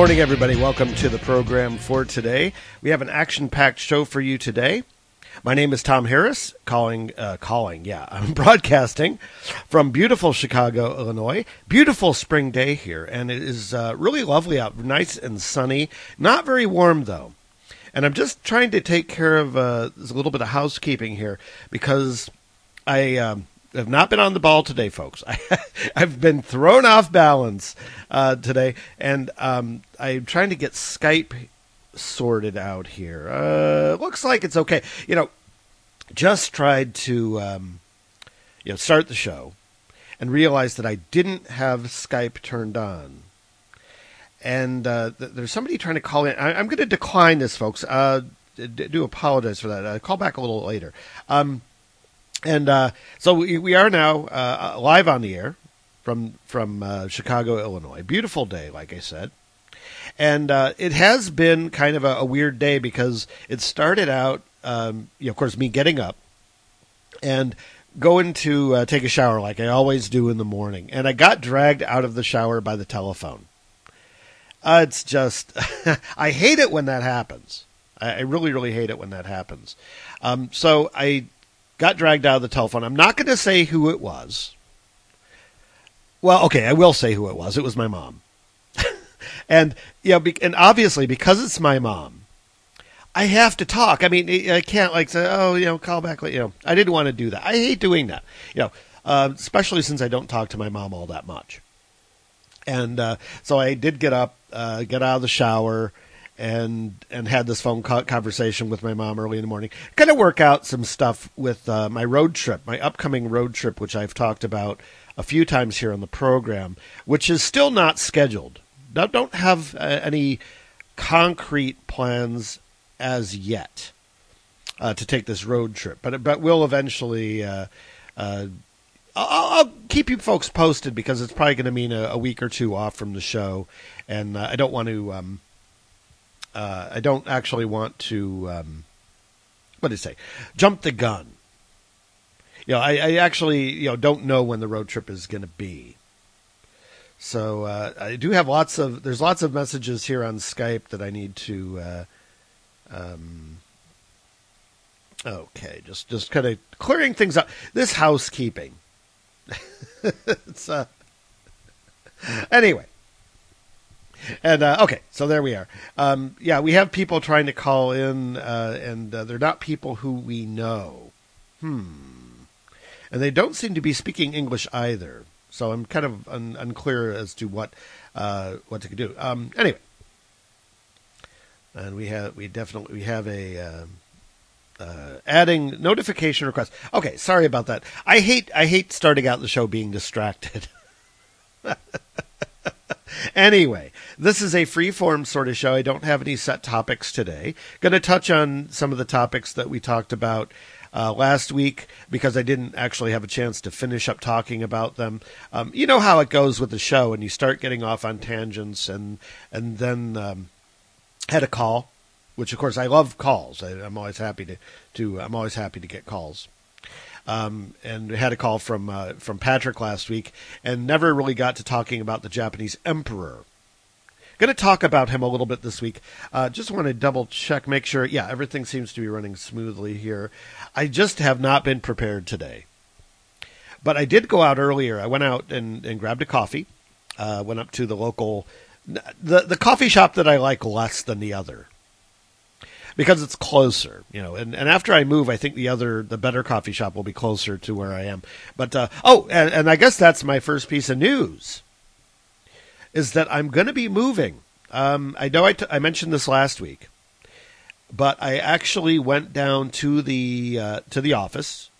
Morning, everybody. Welcome to the program for today. We have an action-packed show for you today. My name is Tom Harris, calling, uh, calling, yeah, I'm broadcasting from beautiful Chicago, Illinois. Beautiful spring day here, and it is uh, really lovely out, nice and sunny. Not very warm though, and I'm just trying to take care of uh, a little bit of housekeeping here because I um, have not been on the ball today, folks. I, have been thrown off balance uh, today, and um, I'm trying to get Skype sorted out here. Uh, looks like it's okay. You know, just tried to um, you know start the show and realized that I didn't have Skype turned on. And uh, th- there's somebody trying to call in. I- am going to decline this, folks. Uh, d- do apologize for that. Uh, call back a little later. Um, and uh, so we, we are now uh, live on the air from from uh, Chicago, Illinois. Beautiful day, like I said, and uh, it has been kind of a, a, weird day because it started out, um, you know, of course, me getting up and going to uh, take a shower like I always do in the morning, and I got dragged out of the shower by the telephone. Uh, it's just, I hate it when that happens. I, I really, really hate it when that happens. Um, so I got dragged out of the telephone. I'm not going to say who it was. Well, okay, I will say who it was. It was my mom. and you know, and obviously because it's my mom, I have to talk. I mean, I can't like say, "Oh, you know, call back." You know, I didn't want to do that. I hate doing that. You know, uh, especially since I don't talk to my mom all that much. And uh, so I did get up, uh, get out of the shower, and and had this phone conversation with my mom early in the morning. Kind of work out some stuff with uh, my road trip, my upcoming road trip, which I've talked about a few times here on the program, which is still not scheduled. Don't, don't have uh, any concrete plans as yet uh, to take this road trip, but but we'll eventually. Uh, uh, I'll, I'll, keep you folks posted because it's probably going to mean a, a, week or two off from the show, and uh, I don't want to. Um, uh, I don't actually want to. Um, what did I say? Jump the gun. You know, I, I actually you know don't know when the road trip is going to be. So uh, I do have lots of there's lots of messages here on Skype that I need to. Uh, um, okay, just just kind of clearing things up. This housekeeping. it's uh, anyway. And uh, okay, so there we are. Um, yeah, we have people trying to call in, uh, and uh, they're not people who we know. Hmm. And they don't seem to be speaking English either. So I'm kind of un- unclear as to what uh, what to do. Um, anyway, and we have we definitely we have a. Uh, uh, adding notification request. Okay, sorry about that. I hate I hate starting out the show being distracted. anyway, this is a free form sort of show. I don't have any set topics today. Going to touch on some of the topics that we talked about uh, last week because I didn't actually have a chance to finish up talking about them. Um, you know how it goes with the show, and you start getting off on tangents, and and then um, had a call, which of course I love calls. I, am always happy to to I'm always happy to get calls. Um, and had a call from uh, from Patrick last week, and never really got to talking about the Japanese emperor. Going to talk about him a little bit this week. Uh, just want to double check, make sure. Yeah, everything seems to be running smoothly here. I just have not been prepared today, but I did go out earlier. I went out and, and grabbed a coffee. Uh, went up to the local the the coffee shop that I like less than the other because it's closer, you know. And, and after I move, I think the other, the better coffee shop will be closer to where I am. But uh, oh, and, and I guess that's my first piece of news is that I'm going to be moving. Um, I know I, t- I mentioned this last week, but I actually went down to the uh, to the office,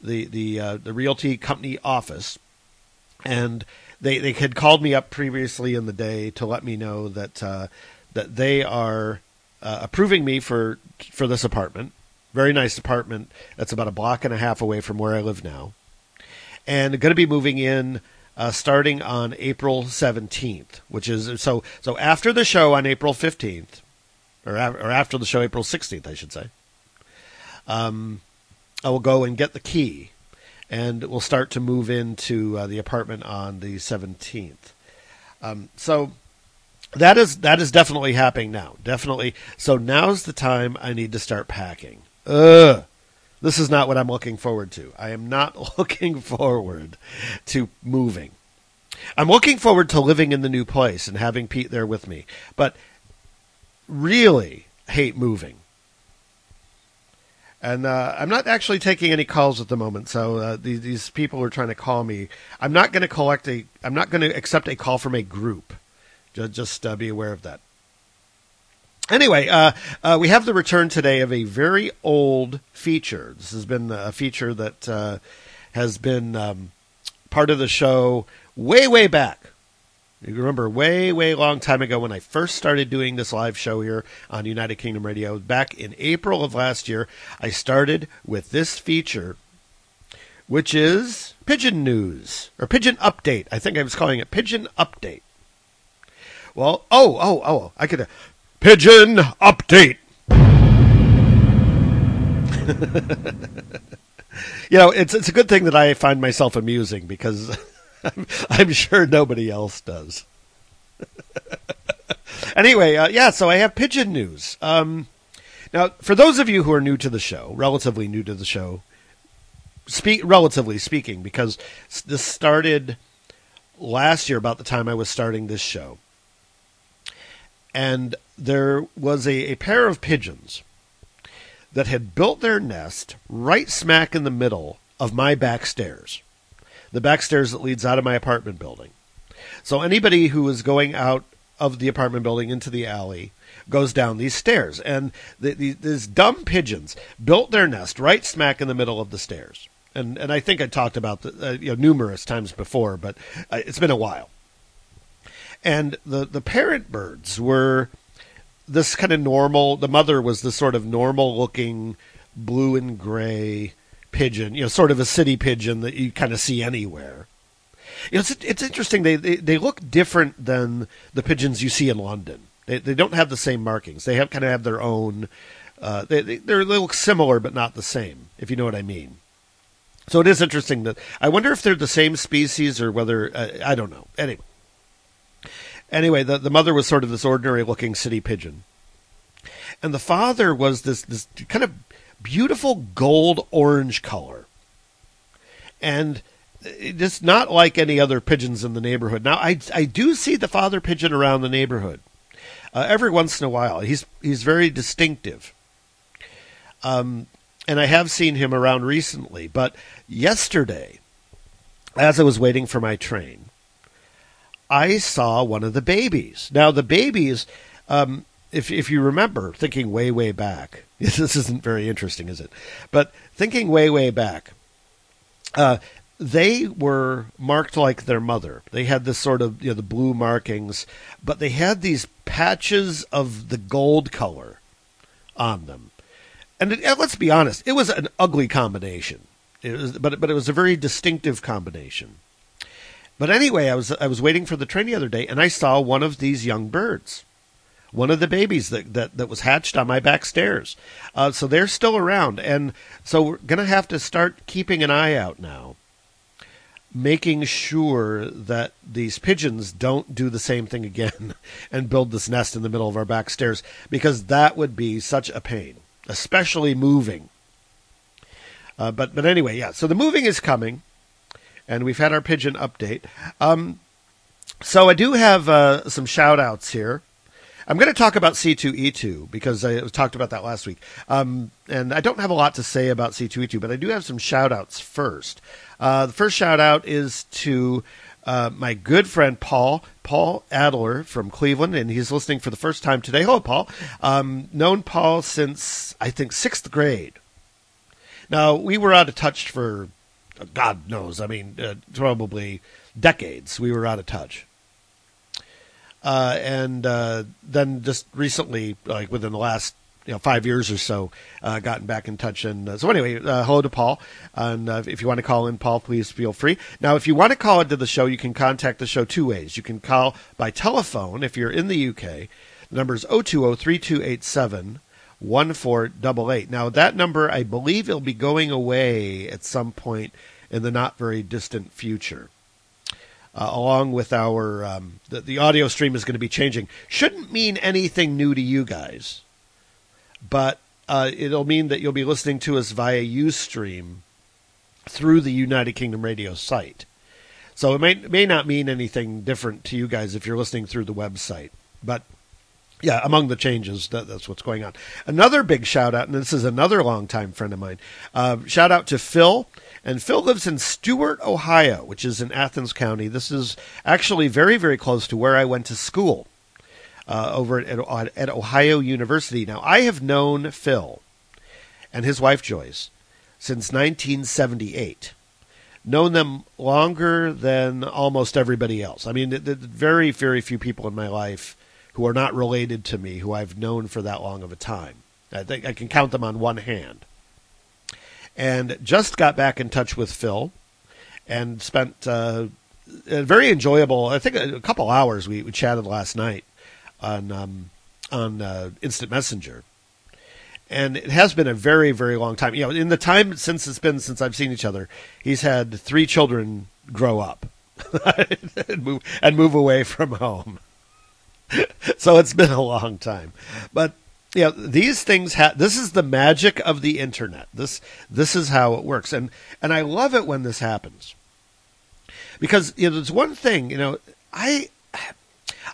the the uh, the realty company office, and they they had called me up previously in the day to let me know that uh, that they are uh, approving me for for this apartment. Very nice apartment. That's about a block and a half away from where I live now, and going to be moving in uh, starting on April seventeenth, which is so so after the show on April fifteenth, or or after the show April sixteenth, I should say. Um, I will go and get the key, and we'll start to move into uh, the apartment on the seventeenth. Um, so that is that is definitely happening now. Definitely. So now's the time I need to start packing. Ugh. This is not what I'm looking forward to. I am not looking forward to moving. I'm looking forward to living in the new place and having Pete there with me. But really hate moving. And uh, I'm not actually taking any calls at the moment. So uh, these, these people are trying to call me. I'm not going to collect a. I'm not going to accept a call from a group. Just, uh, be aware of that. Anyway, uh, uh, we have the return today of a very old feature. This has been a feature that uh, has been um, part of the show way, way back. You remember way, way long time ago when I first started doing this live show here on United Kingdom Radio, back in April of last year, I started with this feature, which is Pigeon News, or Pigeon Update. I think I was calling it Pigeon Update. Well, oh, oh, oh, I could. Uh, pigeon update. you know, it's it's a good thing that I find myself amusing because I'm, I'm sure nobody else does. anyway, uh, yeah, so I have pigeon news. Um, now, for those of you who are new to the show, relatively new to the show, speak relatively speaking, because this started last year about the time I was starting this show and there was a, a pair of pigeons that had built their nest right smack in the middle of my back stairs, the back stairs that leads out of my apartment building. So anybody who is going out of the apartment building into the alley goes down these stairs, and the, the, these dumb pigeons built their nest right smack in the middle of the stairs. And and I think I talked about the, uh, you know numerous times before, but uh, it's been a while and the the parent birds were this kind of normal. The mother was this sort of normal looking blue and gray pigeon, you know, sort of a city pigeon that you kind of see anywhere. You know, it's it's interesting. They, they they look different than the pigeons you see in London. They they don't have the same markings. They have kind of have their own. Uh, they, they they look similar but not the same, if you know what I mean. So it is interesting that I wonder if they're the same species or whether uh, I don't know. Anyway, Anyway, the, the mother was sort of this ordinary looking city pigeon. And the father was this, this kind of beautiful gold orange color. And just not like any other pigeons in the neighborhood. Now, I, I do see the father pigeon around the neighborhood uh, every once in a while. He's, he's very distinctive. Um, and I have seen him around recently. But yesterday, as I was waiting for my train, I saw one of the babies. Now, the babies, um, if if you remember, thinking way way back, this isn't very interesting, is it? But thinking way way back, uh, they were marked like their mother. They had this sort of you know the blue markings, but they had these patches of the gold color on them. And it, let's be honest, it was an ugly combination. It was, but but it was a very distinctive combination. But anyway, I was I was waiting for the train the other day, and I saw one of these young birds, one of the babies that that, that was hatched on my back stairs. Uh, so they're still around, and so we're gonna have to start keeping an eye out now, making sure that these pigeons don't do the same thing again and build this nest in the middle of our back stairs, because that would be such a pain, especially moving. Uh, but but anyway, yeah. So the moving is coming and we've had our pigeon update. Um, so I do have uh, some shout outs here. I'm going to talk about C2E2 because I talked about that last week. Um, and I don't have a lot to say about C2E2, but I do have some shout outs first. Uh, the first shout out is to uh, my good friend Paul, Paul Adler from Cleveland, and he's listening for the first time today. Hello, Paul. Um, known Paul since, I think, sixth grade. Now, we were out of touch for God knows, I mean, uh, probably decades. We were out of touch. Uh, and uh, then just recently, like within the last you know five years or so, uh, gotten back in touch. And uh, so anyway, uh, hello to Paul. And uh, if you want to call in, Paul, please feel free. Now, if you want to call into the show, you can contact the show two ways. You can call by telephone if you're in the UK. The number is 020 3287 1488. Now, that number, I believe, will be going away at some point in the not very distant future. uh, along with our um, the, the audio stream is going to be changing. Shouldn't mean anything new to you guys, but uh, it'll mean that you'll be listening to us via UStream through the United Kingdom Radio site. So it may may not mean anything different to you guys if you're listening through the website, but yeah, among the changes, that, that's what's going on. Another big shout out, and this is another longtime friend of mine. Uh, shout out to Phil. And Phil lives in Stewart, Ohio, which is in Athens County. This is actually very, very close to where I went to school uh, over at, at, at Ohio University. Now, I have known Phil and his wife Joyce since 1978 known them longer than almost everybody else. I mean, the, the very, very few people in my life who are not related to me who I've known for that long of a time. I think I can count them on one hand. And just got back in touch with Phil and spent uh, a very enjoyable, I think a, couple hours we, we chatted last night on um, on uh, Instant Messenger. And it has been a very, very long time. You know, in the time since it's been since I've seen each other, he's had three children grow up and, move, and move away from home. so it's been a long time. But you know, these things have this is the magic of the internet. This this is how it works. And and I love it when this happens. Because you know, there's one thing, you know, I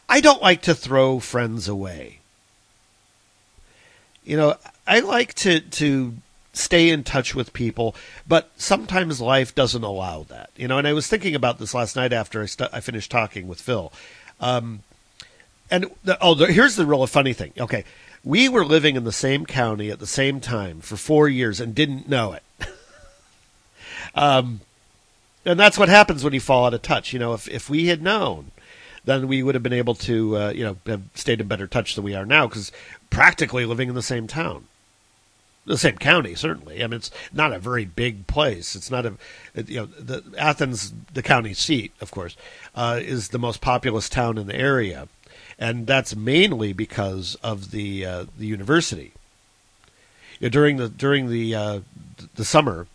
I don't like to throw friends away. You know, I like to to stay in touch with people, but sometimes life doesn't allow that. You know, and I was thinking about this last night after I, st- I finished talking with Phil. Um, and the, oh, the, here's the real funny thing. Okay, we were living in the same county at the same time for four years and didn't know it. um, and that's what happens when you fall out of touch. You know, if if we had known, then we would have been able to, uh, you know, have stayed in better touch than we are now because practically living in the same town the same county, certainly. I mean, it's not a very big place. It's not a, you know, the Athens, the county seat, of course, uh, is the most populous town in the area and that's mainly because of the uh, the university. You know, during the during the uh, the summer,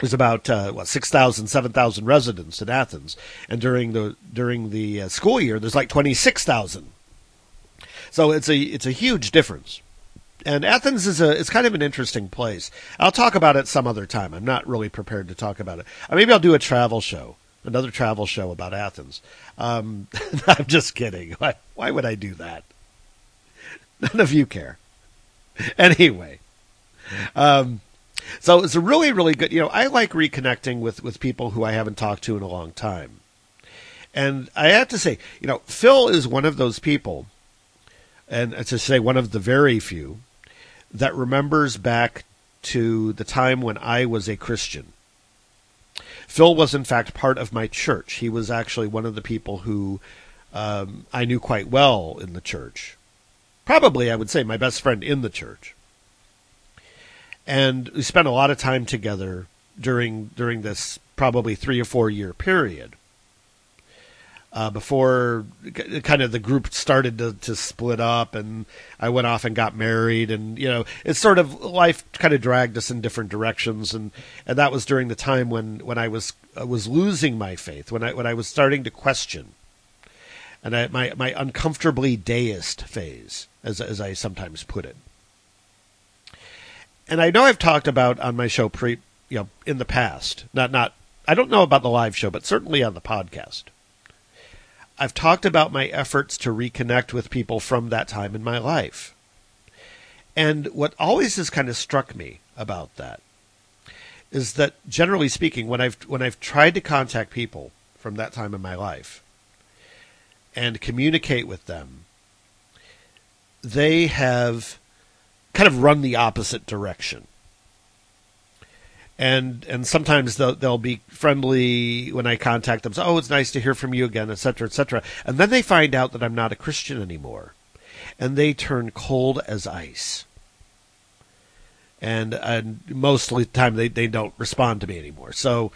there's about uh, what 6,000, 7,000 residents in Athens, and during the during the uh, school year, there's like twenty six thousand. So it's a it's a huge difference. And Athens is a it's kind of an interesting place. I'll talk about it some other time. I'm not really prepared to talk about it. Maybe I'll do a travel show another travel show about Athens. Um, I'm just kidding. Why, why would I do that? None of you care. Anyway, um, so it's a really, really good. You know, I like reconnecting with with people who I haven't talked to in a long time, and I have to say, you know, Phil is one of those people, and to say one of the very few that remembers back to the time when I was a Christian Phil was, in fact, part of my church. He was actually one of the people who um, I knew quite well in the church. Probably, I would say, my best friend in the church. And we spent a lot of time together during during this probably three or four year period uh, before kind of the group started to, to split up and I went off and got married and you know it's sort of life kind of dragged us in different directions and and that was during the time when when I was I was losing my faith when I when I was starting to question and I, my my uncomfortably deist phase as as I sometimes put it. And I know I've talked about on my show pre you know in the past not not I don't know about the live show but certainly on the podcast I've talked about my efforts to reconnect with people from that time in my life. And what always has kind of struck me about that is that generally speaking, when I've when I've tried to contact people from that time in my life and communicate with them, they have kind of run the opposite direction and and sometimes they'll, they'll be friendly when I contact them. So, oh, it's nice to hear from you again, etc., etc. And then they find out that I'm not a Christian anymore, and they turn cold as ice. And and most of the time they, they don't respond to me anymore. So,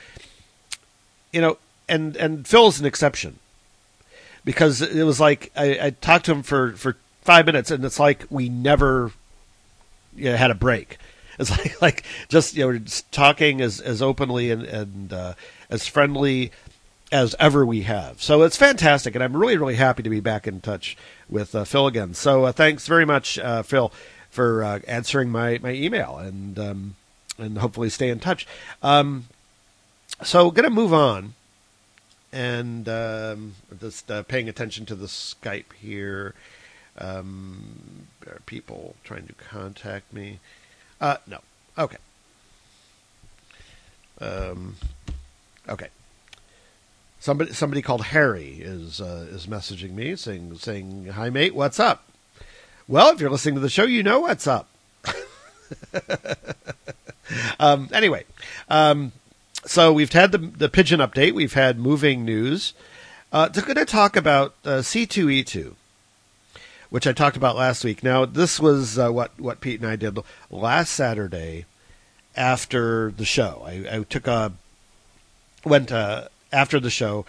you know, and and Phil's an exception because it was like I, I talked to him for for five minutes, and it's like we never you know, had a break it's like like just you know just talking as as openly and and uh, as friendly as ever we have. So it's fantastic, and I'm really, really happy to be back in touch with uh, Phil again. So uh, thanks very much, uh, Phil, for uh, answering my, my email, and um, and hopefully stay in touch. Um, so to move on, and um, just uh, paying attention to the Skype here. Um, people trying to contact me? Uh, no. Okay. Um, okay. Somebody somebody called Harry is uh, is messaging me saying saying hi mate what's up. Well, if you're listening to the show, you know what's up. um, anyway, um, so we've had the the pigeon update. We've had moving news. Uh, are going to talk about uh, C2E2, which I talked about last week. Now, this was uh, what what Pete and I did last Saturday after the show. I, I took a went uh, after the show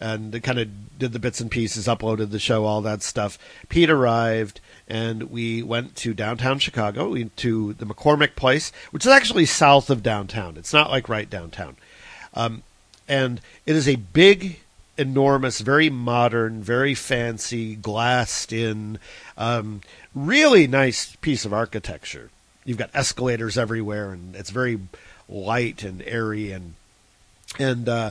and kind of did the bits and pieces, uploaded the show, all that stuff. Pete arrived, and we went to downtown Chicago, to the McCormick Place, which is actually south of downtown. It's not like right downtown. Um, and it is a big, enormous, very modern, very fancy, glassed in, um, really nice piece of architecture. You've got escalators everywhere, and it's very light and airy and and uh,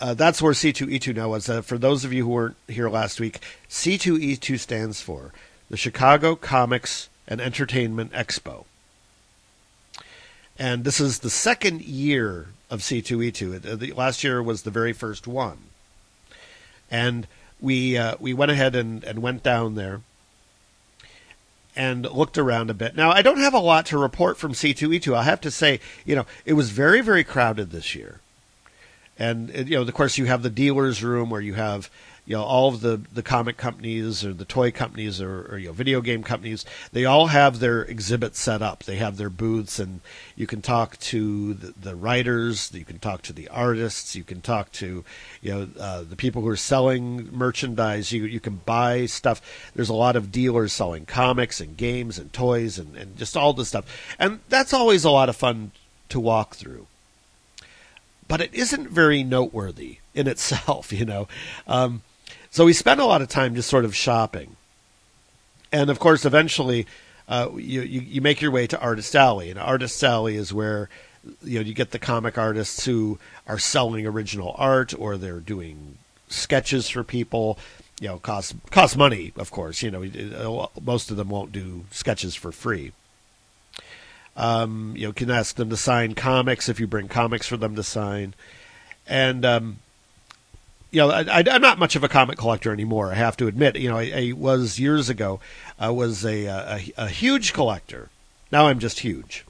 uh, that's where C2E2 now was. Uh, for those of you who weren't here last week, C2E2 stands for the Chicago Comics and Entertainment Expo. And this is the second year of C2E2. Uh, the, last year was the very first one. And we uh, we went ahead and, and went down there and looked around a bit. Now, I don't have a lot to report from C2E2. I have to say, you know, it was very, very crowded this year and you know, of course, you have the dealers' room where you have you know all of the the comic companies or the toy companies or, or, you know video game companies they all have their exhibits set up. They have their booths and you can talk to the, the writers you can talk to the artists you can talk to you know uh, the people who are selling merchandise. You you can buy stuff. There's a lot of dealers selling comics and games and toys and, and just all this stuff. And that's always a lot of fun to walk through. But it isn't very noteworthy in itself, you know. Um, so we spent a lot of time just sort of shopping, and of course, eventually, uh, you, you, you make your way to Artist Alley, and Artist Alley is where you know you get the comic artists who are selling original art or they're doing sketches for people. You know, cost cost money, of course. You know, most of them won't do sketches for free. Um, you know, can ask them to sign comics if you bring comics for them to sign. And, um, you know, I, am not much of a comic collector anymore. I have to admit. You know, I, I was years ago. I was a, a, a huge collector. Now I'm just huge.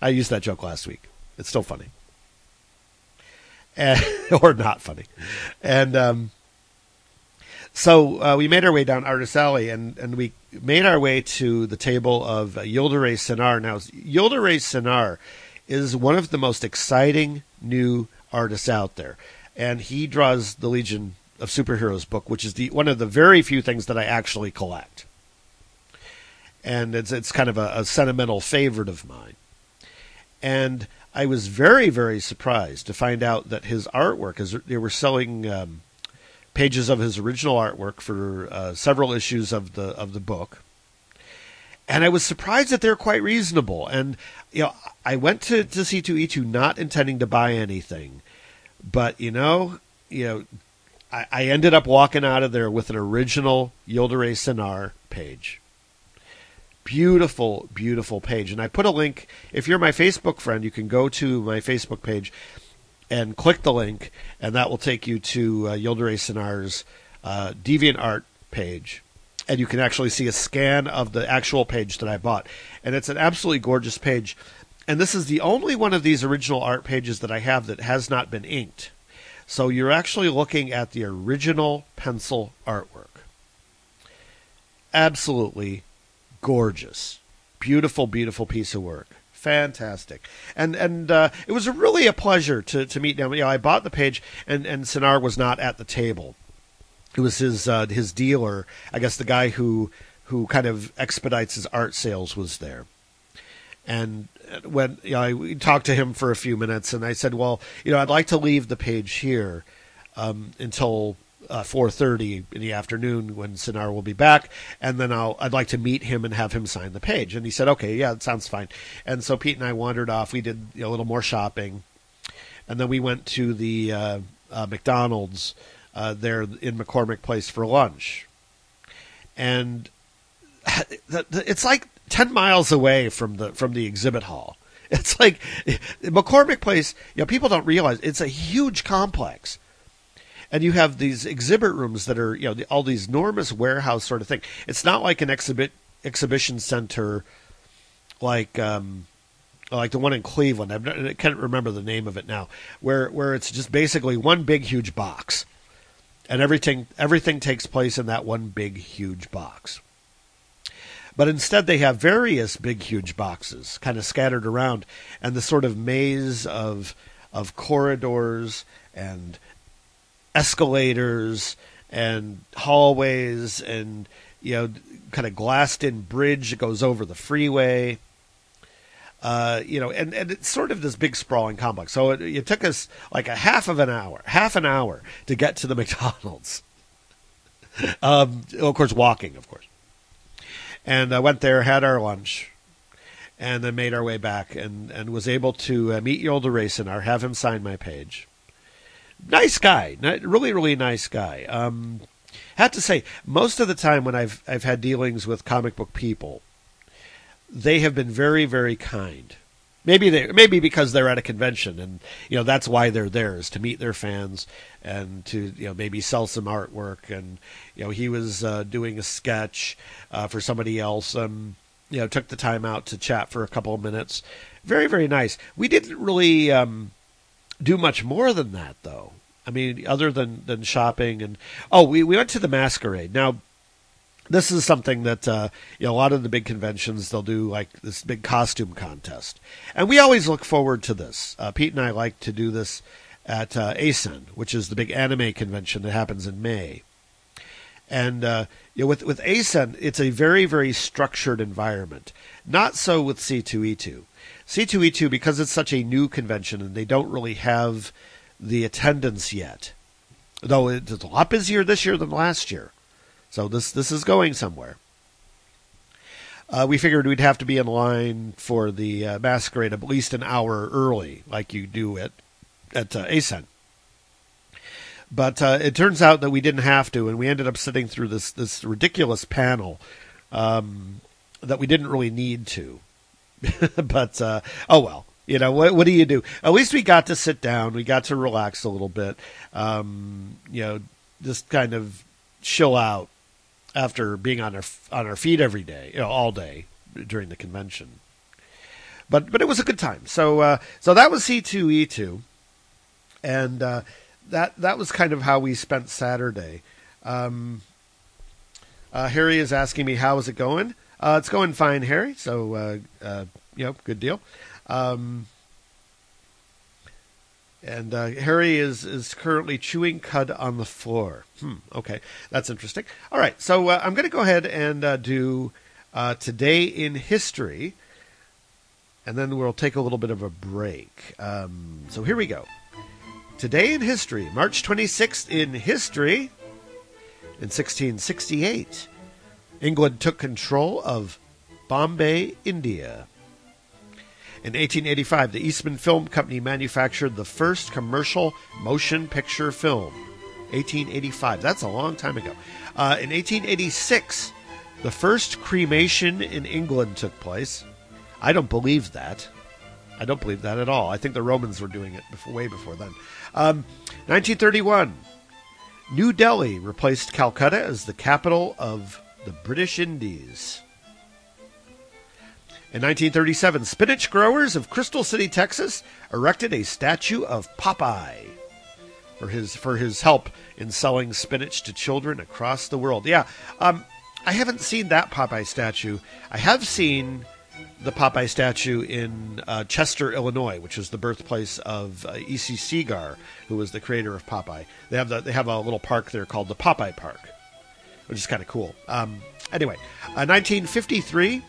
I used that joke last week. It's still funny, and, or not funny. And um, so uh, we made our way down Artist Alley, and, and we made our way to the table of Yildiray Cinar. Now, Yildiray Cinar is one of the most exciting new artists out there, and he draws the Legion of Superheroes book, which is the one of the very few things that I actually collect, and it's it's kind of a, a sentimental favorite of mine, and I was very very surprised to find out that his artwork is they were selling. Um, pages of his original artwork for uh, several issues of the of the book. And I was surprised that they're quite reasonable. And you know, I went to, to C2E2 not intending to buy anything, but you know, you know, I, I ended up walking out of there with an original Yildiray Cinar page. Beautiful, beautiful page. And I put a link. If you're my Facebook friend, you can go to my Facebook page and click the link, and that will take you to uh, Yildiray Cinar's uh, DeviantArt page. And you can actually see a scan of the actual page that I bought. And it's an absolutely gorgeous page. And this is the only one of these original art pages that I have that has not been inked. So you're actually looking at the original pencil artwork. Absolutely gorgeous. Beautiful, beautiful piece of work fantastic. And and uh, it was really a pleasure to to meet him. You know, I bought the page, and and Cinar was not at the table. It was his uh, his dealer, I guess, the guy who who kind of expedites his art sales was there. And when you know, I talked to him for a few minutes, and I said, "Well, you know, I'd like to leave the page here." um, until uh, 4:30 in the afternoon when Cinar will be back, and then I'll I'd like to meet him and have him sign the page. And he said, "Okay, yeah, that sounds fine." And so Pete and I wandered off. We did you know, a little more shopping, and then we went to the uh, uh, McDonald's uh, there in McCormick Place for lunch. And it's like 10 miles away from the from the exhibit hall. It's like McCormick Place, you know, people don't realize it's a huge complex. And you have these exhibit rooms that are, you know, the, all these enormous warehouse sort of thing. It's not like an exhibit exhibition center like um, like the one in Cleveland. I can't remember the name of it now, where where it's just basically one big huge box, and everything everything takes place in that one big huge box. But instead, they have various big, huge boxes kind of scattered around, and the sort of maze of of corridors and escalators and hallways and you know kind of glassed in bridge that goes over the freeway. Uh, you know, and, and it's sort of this big sprawling complex. So it, it took us like a half of an hour, half an hour to get to the McDonald's. um, of course, walking, of course and I went there, had our lunch, and then made our way back, and, and was able to uh, meet Yildiray Cinar, have him sign my page. Nice guy, really, really nice guy. Um, have to say, most of the time when I've I've had dealings with comic book people, they have been very, very kind. Maybe they maybe because they're at a convention and you know that's why they're there is to meet their fans and to you know maybe sell some artwork and you know he was uh, doing a sketch uh, for somebody else and you know took the time out to chat for a couple of minutes. Very very nice. We didn't really um, do much more than that though. I mean, other than than shopping and oh, we we went to the masquerade now this is something that uh, you know a lot of the big conventions they'll do like this big costume contest, and we always look forward to this. Uh, Pete and I like to do this at uh, ACEN, which is the big anime convention that happens in May. And uh, you know, with with ACEN, it's a very very structured environment. Not so with C2E2. C2E2 because it's such a new convention and they don't really have the attendance yet. Though it's a lot busier this year than last year. So this this is going somewhere. Uh, we figured we'd have to be in line for the uh, masquerade at least an hour early, like you do at at uh, ACEN. But uh, it turns out that we didn't have to, and we ended up sitting through this this ridiculous panel um, that we didn't really need to. but uh, oh well, you know what? What do you do? At least we got to sit down. We got to relax a little bit. Um, you know, just kind of chill out after being on our on our feet every day, you know, all day during the convention. But but it was a good time. So uh, so that was C two E two, and uh, that that was kind of how we spent Saturday. Um, uh, Harry is asking me how is it going. Uh, it's going fine, Harry. So uh, uh, you know, good deal. Um, and uh, Harry is is currently chewing cud on the floor. Hmm, okay, that's interesting. All right, so uh, I'm going to go ahead and uh, do uh, today in history, and then we'll take a little bit of a break. Um, so here we go. Today in history, March 26th in history, in 1668, England took control of Bombay, India. In 1885, the Eastman Film Company manufactured the first commercial motion picture film. 1885. That's a long time ago. Uh, in 1886, the first cremation in England took place. I don't believe that. I don't believe that at all. I think the Romans were doing it before, way before then. Um, 1931, New Delhi replaced Calcutta as the capital of the British Indies. In 1937, spinach growers of Crystal City, Texas, erected a statue of Popeye for his for his help in selling spinach to children across the world. Yeah, um, I haven't seen that Popeye statue. I have seen the Popeye statue in uh, Chester, Illinois, which is the birthplace of uh, E.C. Segar, who was the creator of Popeye. They have the, they have a little park there called the Popeye Park, which is kind of cool. Um, anyway, uh, 1953.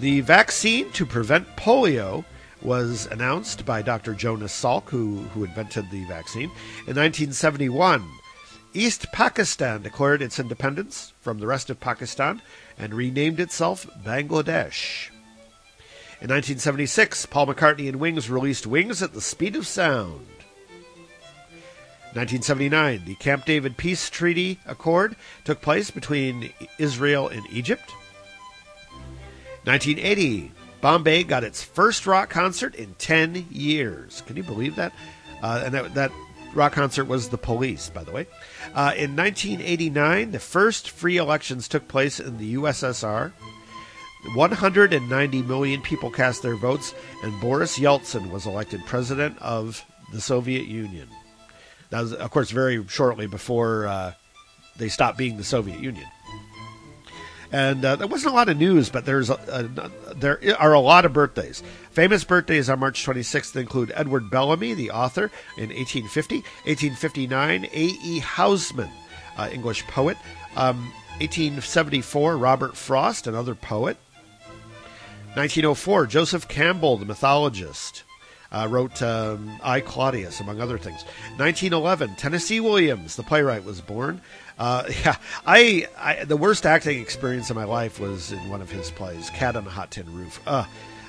The vaccine to prevent polio was announced by Dr. Jonas Salk, who, who invented the vaccine. In 1971, East Pakistan declared its independence from the rest of Pakistan and renamed itself Bangladesh. In 1976, Paul McCartney and Wings released Wings at the Speed of Sound. 1979, the Camp David Peace Treaty Accord took place between Israel and Egypt. 1980, Bombay got its first rock concert in 10 years. Can you believe that? Uh, and that, that rock concert was The Police, by the way. Uh, in 1989, the first free elections took place in the USSR. 190 million people cast their votes, and Boris Yeltsin was elected president of the Soviet Union. That was, of course, very shortly before uh, they stopped being the Soviet Union. And uh, there wasn't a lot of news, but there's a, a, there are a lot of birthdays. Famous birthdays on March 26th include Edward Bellamy, the author, in 1850. 1859, A.E. Housman, uh, English poet. Um, 1874, Robert Frost, another poet. 1904, Joseph Campbell, the mythologist. Uh, wrote um, I Claudius, among other things. 1911, Tennessee Williams, the playwright, was born. Uh, yeah, I, I, the worst acting experience of my life was in one of his plays, Cat on a Hot Tin Roof. Uh,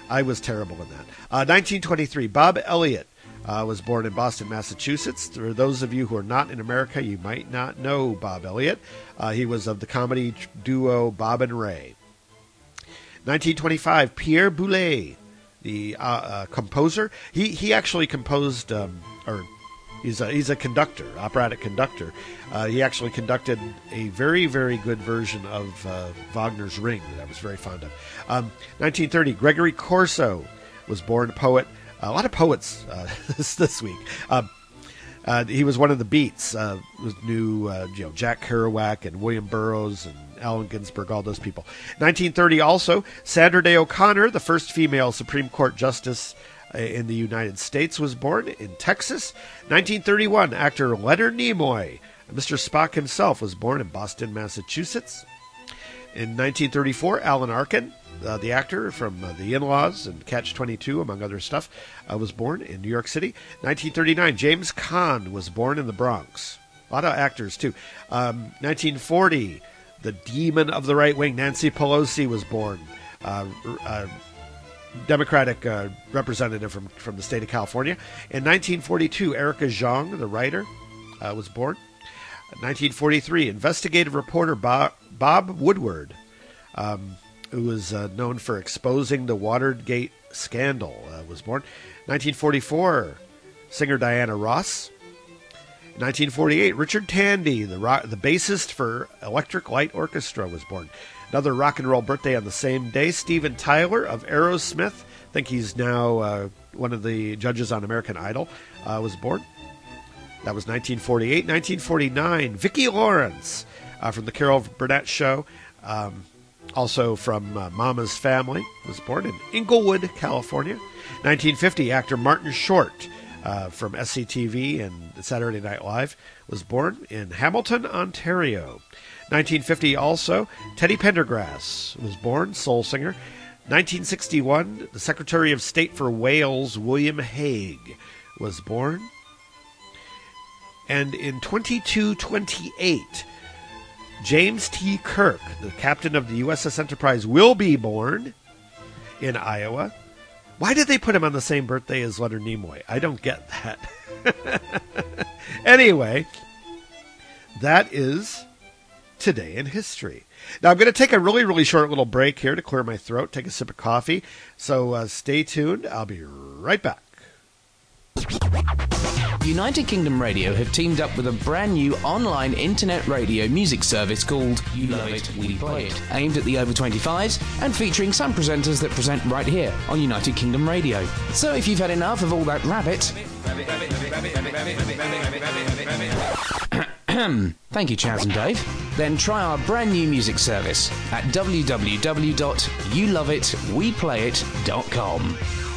I was terrible in that. Uh, 1923, Bob Elliott uh, was born in Boston, Massachusetts. For those of you who are not in America, you might not know Bob Elliott. Uh, he was of the comedy duo Bob and Ray. 1925, Pierre Boulez, the uh, uh, composer. He he actually composed um, or He's a, he's a conductor, operatic conductor. Uh, he actually conducted a very, very good version of uh, Wagner's Ring that I was very fond of. Um, 1930, Gregory Corso was born a poet. A lot of poets uh, this, this week. Uh, he was one of the Beats. Uh, was new, uh, you know, Jack Kerouac and William Burroughs and Allen Ginsberg, all those people. 1930, also Sandra Day O'Connor, the first female Supreme Court justice uh, in the United States was born in Texas. 1931, actor Leonard Nimoy, Mr. Spock himself, was born in Boston, Massachusetts. In 1934, Alan Arkin, uh, the actor from uh, The In Laws and Catch 22, among other stuff, uh, was born in New York City. 1939, James Caan was born in the Bronx. A lot of actors, too. Um, 1940, the demon of the right wing, Nancy Pelosi, was born. Uh, uh, Democratic uh, representative from, from the state of California. In 1942, Erica Jong, the writer, was born. 1943, investigative reporter Bob, Bob Woodward, um, who was uh, known for exposing the Watergate scandal, uh, was born. 1944, singer Diana Ross. 1948, Richard Tandy, the, rock, the bassist for Electric Light Orchestra, was born. Another rock and roll birthday on the same day. Steven Tyler of Aerosmith, I think he's now uh, one of the judges on American Idol, uh, was born. That was 1948. 1949, Vicki Lawrence uh, from the Carol Burnett Show, um, also from uh, Mama's Family, was born in Inglewood, California. 1950, actor Martin Short uh, from SCTV and Saturday Night Live was born in Hamilton, Ontario. 1950 also, Teddy Pendergrass was born, soul singer. 1961, the Secretary of State for Wales, William Hague, was born. And in 2228, James T. Kirk, the captain of the USS Enterprise, will be born in Iowa. Why did they put him on the same birthday as Leonard Nimoy? I don't get that. anyway, that is today in history. Now, I'm going to take a really, really short little break here to clear my throat, take a sip of coffee. So uh, stay tuned. I'll be right back. United Kingdom Radio have teamed up with a brand new online internet radio music service called You Love It, We Play It, aimed at the over 25s and featuring some presenters that present right here on United Kingdom Radio. So if you've had enough of all that rabbit, Thank you, Chas and Dave. Then try our brand new music service at www.youloveitweplayit.com.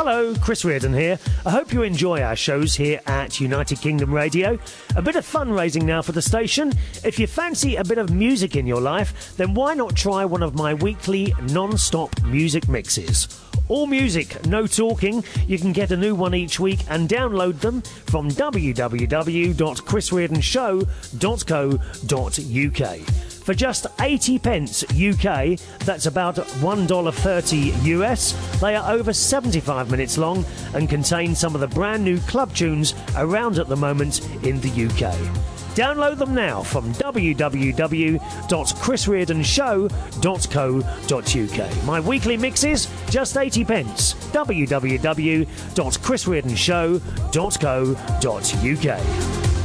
Hello, Chris Reardon here. I hope you enjoy our shows here at United Kingdom Radio. A bit of fundraising now for the station. If you fancy a bit of music in your life, then why not try one of my weekly non stop music mixes? All music, no talking. You can get a new one each week and download them from www.chrisreardonshow.co.uk. For just 80 pence UK, that's about $1.30 US, they are over 75 minutes long and contain some of the brand new club tunes around at the moment in the UK. Download them now from www.chrisreardonshow.co.uk. My weekly mixes, just 80 pence. www.chrisreardonshow.co.uk.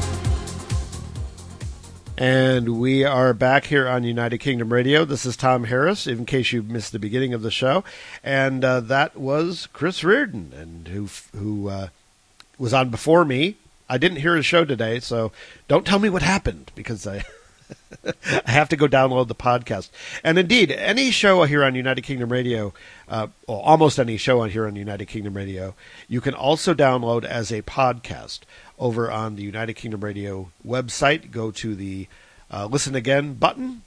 And we are back here on United Kingdom Radio. This is Tom Harris, in case you missed the beginning of the show, and uh, that was Chris Reardon, and who who uh, was on before me. I didn't hear his show today, so don't tell me what happened because I I have to go download the podcast. And indeed, any show here on United Kingdom Radio, uh, well, almost any show on here on United Kingdom Radio, you can also download as a podcast over on the United Kingdom Radio website. Go to the uh, Listen Again button,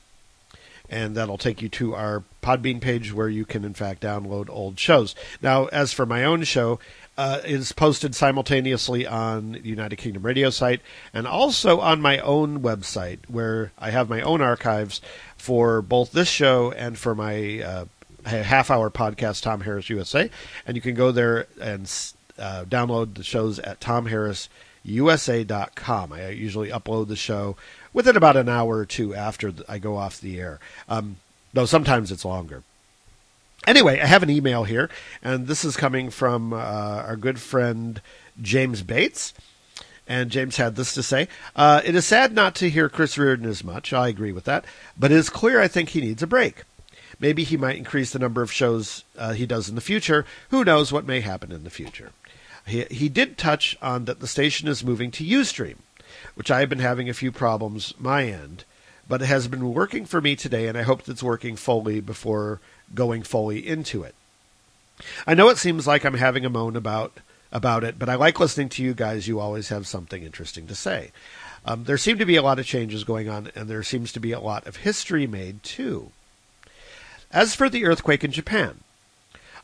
and that'll take you to our Podbean page where you can, in fact, download old shows. Now, as for my own show, uh, is posted simultaneously on the United Kingdom Radio site and also on my own website, where I have my own archives for both this show and for my uh, half hour podcast, Tom Harris USA. And you can go there and uh, download the shows at tomharrisusa.com. I usually upload the show within about an hour or two after I go off the air, um, though sometimes it's longer. Anyway, I have an email here, and this is coming from uh, our good friend James Bates. And James had this to say uh, It is sad not to hear Chris Reardon as much. I agree with that. But it is clear I think he needs a break. Maybe he might increase the number of shows uh, he does in the future. Who knows what may happen in the future? He, did touch on that the station is moving to Ustream, which I have been having a few problems my end, but it has been working for me today, and I hope it's working fully before going fully into it. I know it seems like I'm having a moan about about it, but I like listening to you guys. You always have something interesting to say. Um, there seem to be a lot of changes going on, and there seems to be a lot of history made too. As for the earthquake in Japan,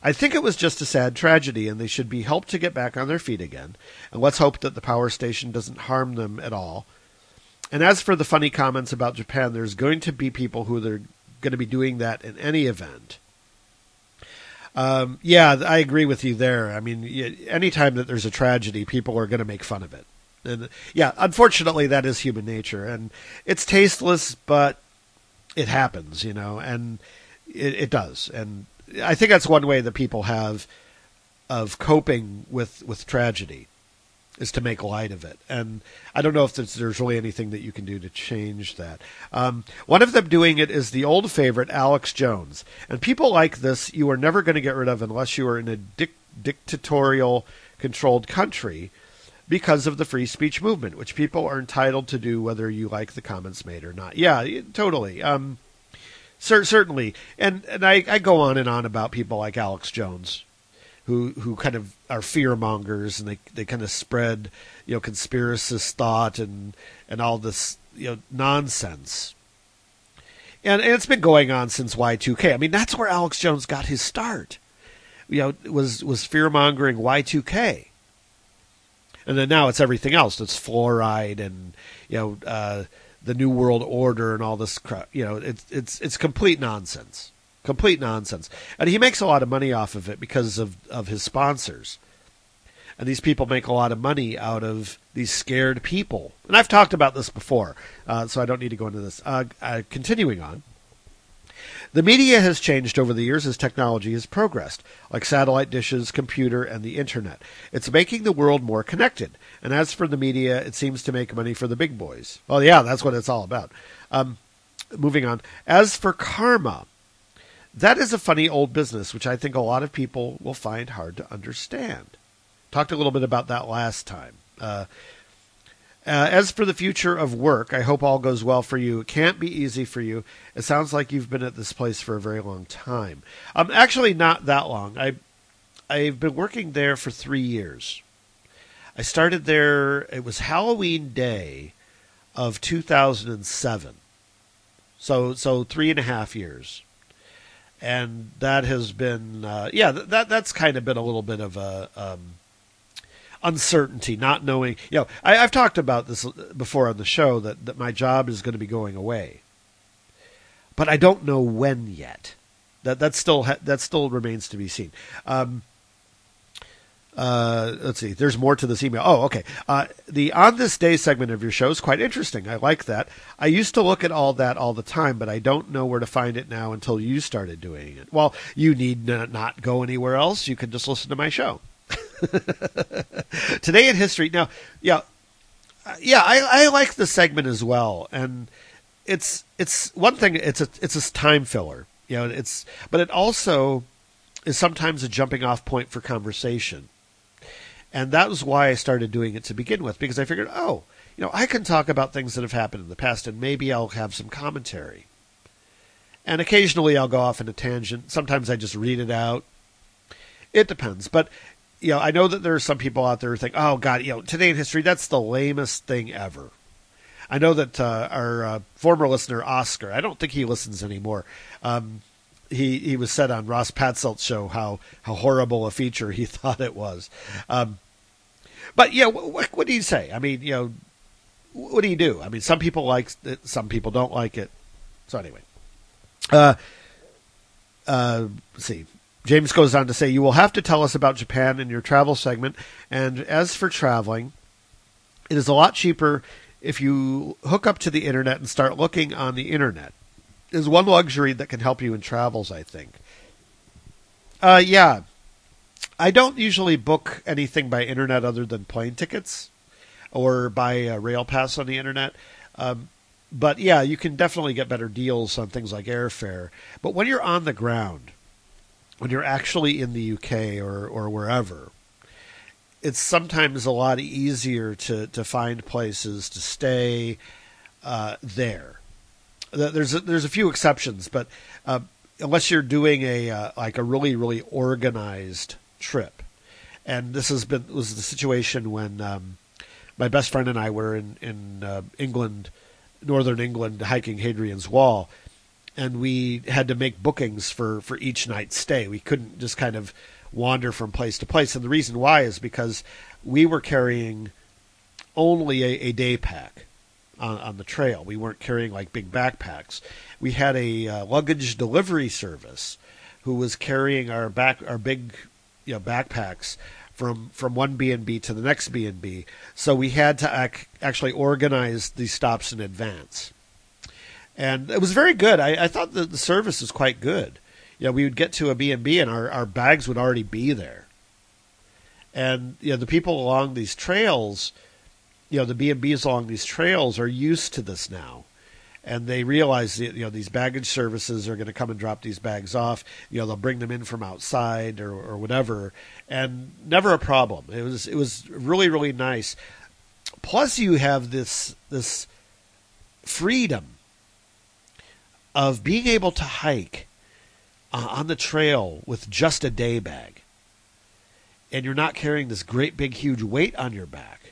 I think it was just a sad tragedy, and they should be helped to get back on their feet again. And let's hope that the power station doesn't harm them at all. And as for the funny comments about Japan, there's going to be people who are going to be doing that in any event. Um, yeah, I agree with you there. I mean, anytime that there's a tragedy, people are going to make fun of it. And yeah, unfortunately, that is human nature, and it's tasteless, but it happens, you know, and it, it does. And I think that's one way that people have of coping with with tragedy is to make light of it. And I don't know if there's, really anything that you can do to change that. Um, one of them doing it is the old favorite, Alex Jones. And people like this, you are never going to get rid of unless you are in a dic- dictatorial controlled country because of the free speech movement, which people are entitled to do whether you like the comments made or not. Yeah, totally. Um, certainly. And, and I, I go on and on about people like Alex Jones who who kind of are fear mongers and they they kind of spread you know conspiracist thought and and all this you know nonsense. And, and it's been going on since Y2K. I mean, that's where Alex Jones got his start. You know, was was fear mongering Y2K. And then now it's everything else. It's fluoride and you know uh, the New World Order and all this crap. You know, it's it's it's complete nonsense. Complete nonsense. And he makes a lot of money off of it because of, of his sponsors. And these people make a lot of money out of these scared people. And I've talked about this before, uh, so I don't need to go into this. Uh, uh, continuing on. The media has changed over the years as technology has progressed, like satellite dishes, computer, and the internet. It's making the world more connected. And as for the media, it seems to make money for the big boys. Well, yeah, that's what it's all about. Um, moving on. As for karma, that is a funny old business, which I think a lot of people will find hard to understand. Talked a little bit about that last time. Uh, uh, as for the future of work, I hope all goes well for you. It can't be easy for you. It sounds like you've been at this place for a very long time. Um, actually, not that long. I I've been working there for three years. I started there. It was Halloween Day of 2007. So so three and a half years, and that has been uh, yeah that that's kind of been a little bit of a um, uncertainty, not knowing. You know, I, have talked about this before on the show that that my job is going to be going away, but I don't know when yet. That that still ha- that still remains to be seen. Um, uh, let's see. There's more to this email. Oh, okay. Uh, the on this day segment of your show is quite interesting. I like that. I used to look at all that all the time, but I don't know where to find it now until you started doing it. Well, you need not go anywhere else. You can just listen to my show. Today in history. Now, yeah, yeah, I, I like the segment as well, and it's it's one thing. It's a it's a time filler. You know, it's but it also is sometimes a jumping off point for conversation and that was why I started doing it to begin with, because I figured, oh, you know, I can talk about things that have happened in the past, and maybe I'll have some commentary. And occasionally I'll go off in a tangent. Sometimes I just read it out. It depends. But, you know, I know that there are some people out there who think, oh, God, you know, today in history, that's the lamest thing ever. I know that uh, our uh, former listener, Oscar, I don't think he listens anymore. Um, he, he was said on Ross Patzelt's show how, how horrible a feature he thought it was. Um, but yeah, what, what do you say? I mean, you know, what do you do? I mean, some people like it, some people don't like it. So anyway, uh, uh, see. James goes on to say, You will have to tell us about Japan in your travel segment. And as for traveling, it is a lot cheaper if you hook up to the internet and start looking on the internet. Is one luxury that can help you in travels, I think. Uh, yeah, I don't usually book anything by internet other than plane tickets or buy a rail pass on the internet. Um, but yeah, you can definitely get better deals on things like airfare. But when you're on the ground, when you're actually in the UK or, or wherever, it's sometimes a lot easier to, to find places to stay uh, there. There's a, there's a few exceptions, but uh, unless you're doing a uh, like a really really organized trip. And this has been was the situation when um, my best friend and I were in in uh, England, northern England, hiking Hadrian's Wall, and we had to make bookings for for each night's stay. We couldn't just kind of wander from place to place, and the reason why is because we were carrying only a, a day pack on, on, the trail. We weren't carrying like big backpacks. We had a uh, luggage delivery service who was carrying our back our big you know backpacks from from one B and B to the next B and B. So we had to ac- actually organize these stops in advance, and it was very good. I, I thought that the service was quite good. You know, we would get to a B and B, and our our bags would already be there, and you know the people along these trails, you know the B and B's along these trails are used to this now and they realize that, you know these baggage services are going to come and drop these bags off. You know they'll bring them in from outside or, or whatever, and never a problem. It was it was really really nice. Plus, you have this this freedom of being able to hike uh, on the trail with just a day bag, and you're not carrying this great big huge weight on your back.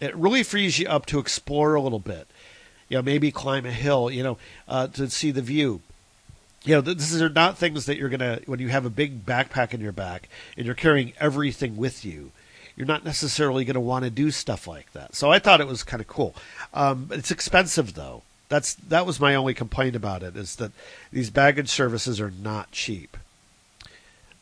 It really frees you up to explore a little bit you know, maybe climb a hill, you know, uh, to see the view. You know, these are not things that you're gonna when you have a big backpack in your back and you're carrying everything with you. You're not necessarily going to want to do stuff like that. So I thought it was kind of cool. Um, it's expensive though. That's that was my only complaint about it is that these baggage services are not cheap.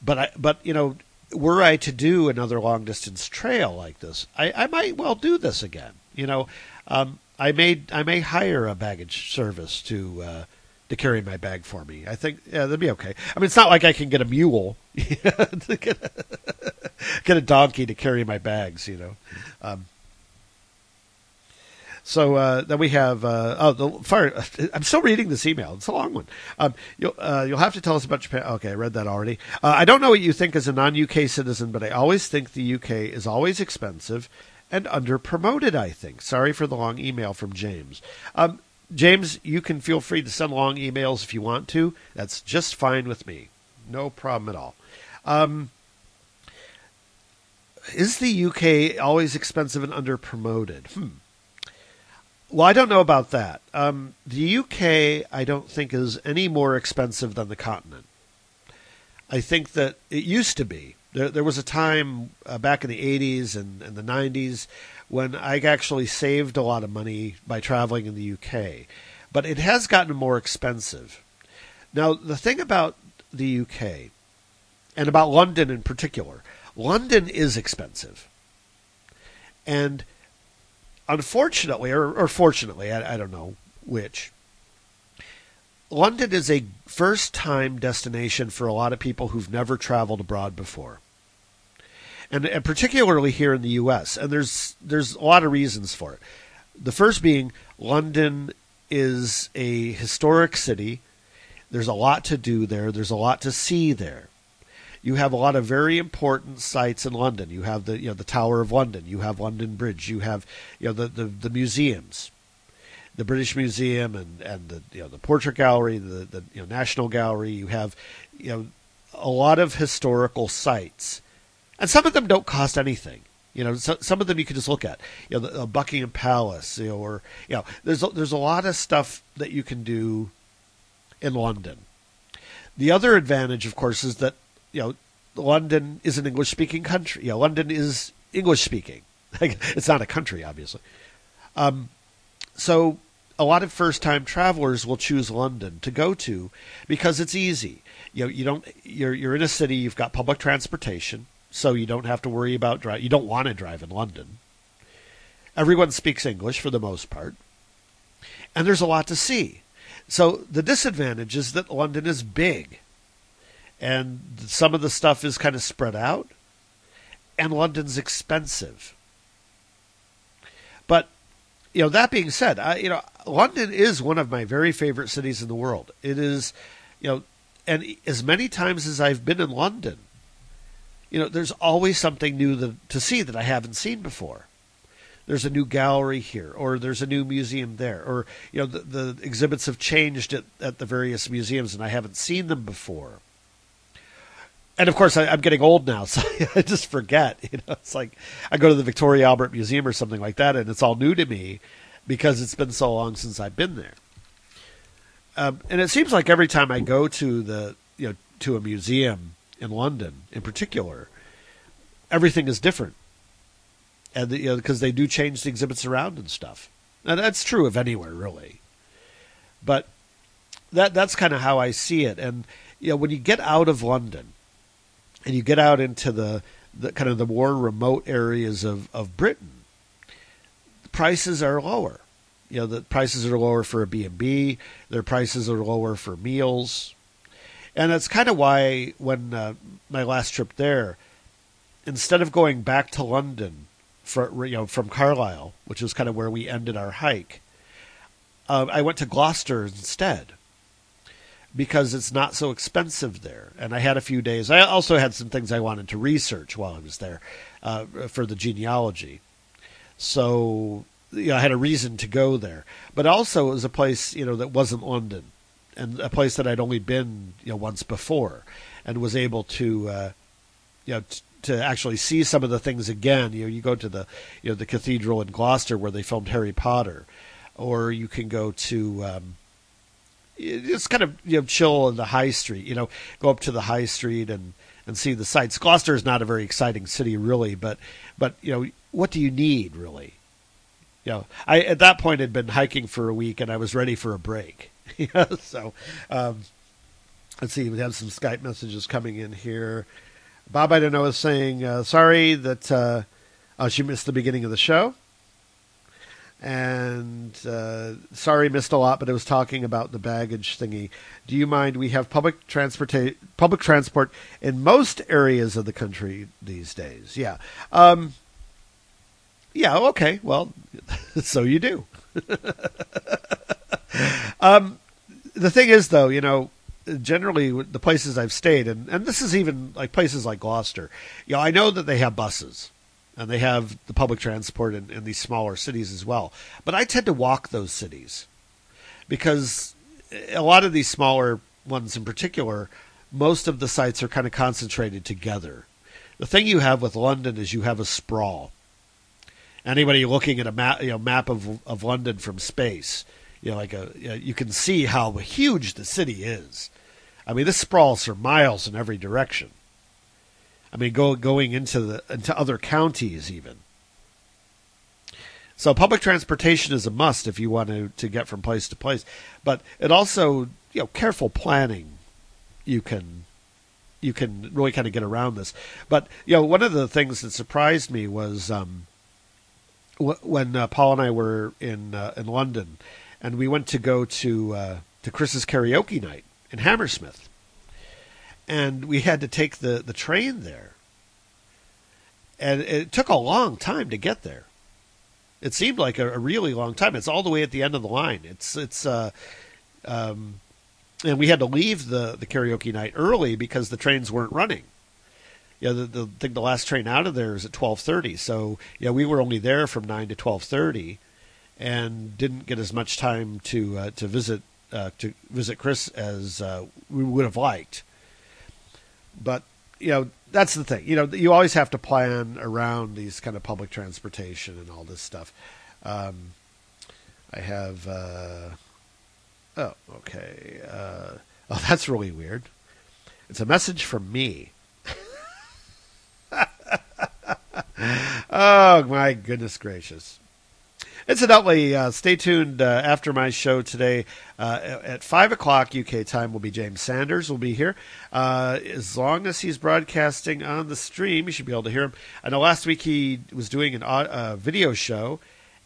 But I, but you know, were I to do another long distance trail like this, I, I might well do this again. You know, um, I may I may hire a baggage service to uh, to carry my bag for me. I think yeah, that'd be okay. I mean, it's not like I can get a mule, get, a, get, a, donkey to carry my bags, you know. Um, so uh, then we have uh, oh the fire. I'm still reading this email. It's a long one. Um, you'll uh, you'll have to tell us about Japan. Okay, I read that already. Uh, I don't know what you think as a non-UK citizen, but I always think the UK is always expensive and under promoted, I think. Sorry for the long email from James. Um, James, you can feel free to send long emails if you want to. That's just fine with me. No problem at all. Um, is the UK always expensive and under promoted? Hmm. Well, I don't know about that. Um, the UK, I don't think, is any more expensive than the continent. I think that it used to be. There, there was a time uh, back in the 80s and, and the 90s when I actually saved a lot of money by traveling in the UK. But it has gotten more expensive. Now, the thing about the UK, and about London in particular, London is expensive. And unfortunately, or, or fortunately, I, I don't know which, London is a first time destination for a lot of people who've never traveled abroad before. And, and particularly here in the US. And there's there's a lot of reasons for it. The first being London is a historic city. There's a lot to do there. There's a lot to see there. You have a lot of very important sites in London. You have the you know the Tower of London. You have London Bridge. You have you know the, the, the museums the British Museum and, and the you know the Portrait Gallery, the, the you know, National Gallery. You have you know a lot of historical sites, and some of them don't cost anything. You know, so, some of them you can just look at. You know, the uh, Buckingham Palace, you know, or you know, there's a, there's a lot of stuff that you can do in London. The other advantage, of course, is that you know London is an English speaking country. You know, London is English speaking. it's not a country, obviously. Um, so a lot of first time travelers will choose London to go to because it's easy. You know, you don't you're you're in a city, you've got public transportation, so you don't have to worry about drive. You don't want to drive in London. Everyone speaks English for the most part. And there's a lot to see. So the disadvantage is that London is big. And some of the stuff is kind of spread out. And London's expensive. But you know, that being said, I, you know, London is one of my very favorite cities in the world. It is, you know, and as many times as I've been in London, you know, there's always something new that, to see that I haven't seen before. There's a new gallery here, or there's a new museum there, or you know, the, the exhibits have changed at, at the various museums, and I haven't seen them before and of course, I, am getting old now, so I just forget. You know, it's like I go to the Victoria Albert Museum or something like that, and it's all new to me because it's been so long since I've been there. Um, and it seems like every time I go to the you know to a museum in London, in particular, everything is different, and the, you know because they do change the exhibits around and stuff. And that's true of anywhere really, but that that's kind of how I see it. And you know when you get out of London and you get out into the, the kind of the more remote areas of, of Britain, prices are lower. You know, the prices are lower for a B&B, their prices are lower for meals. And that's kind of why when uh, my last trip there, instead of going back to London for you know from Carlisle, which is kind of where we ended our hike, uh, I went to Gloucester instead because it's not so expensive there. And I had a few days. I also had some things I wanted to research while I was there uh, for the genealogy. So you know, I had a reason to go there. But also it was a place you know that wasn't London, and a place that I'd only been you know once before, and was able to uh, you know. T- to actually see some of the things again, you know, you go to the, you know, the cathedral in Gloucester where they filmed Harry Potter, or you can go to, um, just kind of you know chill in the high street. You know, go up to the high street and and see the sights. Gloucester is not a very exciting city, really, but but you know what do you need really? You know, I at that point had been hiking for a week and I was ready for a break. so um, let's see, we have some Skype messages coming in here. Bob, I don't know, is saying uh, sorry that uh, oh, she missed the beginning of the show and uh, sorry missed a lot but it was talking about the baggage thingy. Do you mind we have public transportation public transport in most areas of the country these days. Yeah. Um, yeah okay well so you do. Um, the thing is though you know generally the places i've stayed and, and this is even like places like gloucester. You know i know that they have buses and they have the public transport in, in, these smaller cities as well. But I tend to walk those cities because a lot of these smaller ones in particular, most of the sites are kind of concentrated together. the thing you have with London is you have a sprawl. Anybody looking at a map, you know, map of of London from space, you know, like a you can see how huge the city is. I mean, this sprawls for miles in every direction. I mean, go, going into the into other counties even. So public transportation is a must if you want to, to get from place to place. But it also, you know, careful planning, you can you can really kind of get around this. But you know, one of the things that surprised me was um, w- when uh, Paul and I were in uh, in London, and we went to go to uh, to Chris's karaoke night in Hammersmith, and we had to take the the train there, and it took a long time to get there. It seemed like a, a really long time. It's all the way at the end of the line. It's it's uh, um, and we had to leave the the karaoke night early because the trains weren't running. Yeah, the, the I think the last train out of there is at twelve thirty. So yeah, we were only there from nine to twelve thirty, and didn't get as much time to uh, to visit uh, to visit Chris as uh, we would have liked. But you know that's the thing. You know you always have to plan around these kind of public transportation and all this stuff. Um, I have. Uh, oh, okay. Uh, oh, that's really weird. It's a message from me. oh my goodness gracious! Incidentally, uh, stay tuned uh, after my show today uh, at five o'clock UK time. Will be James Sanders will be here. Uh, as long as he's broadcasting on the stream, you should be able to hear him. I know last week he was doing a uh, video show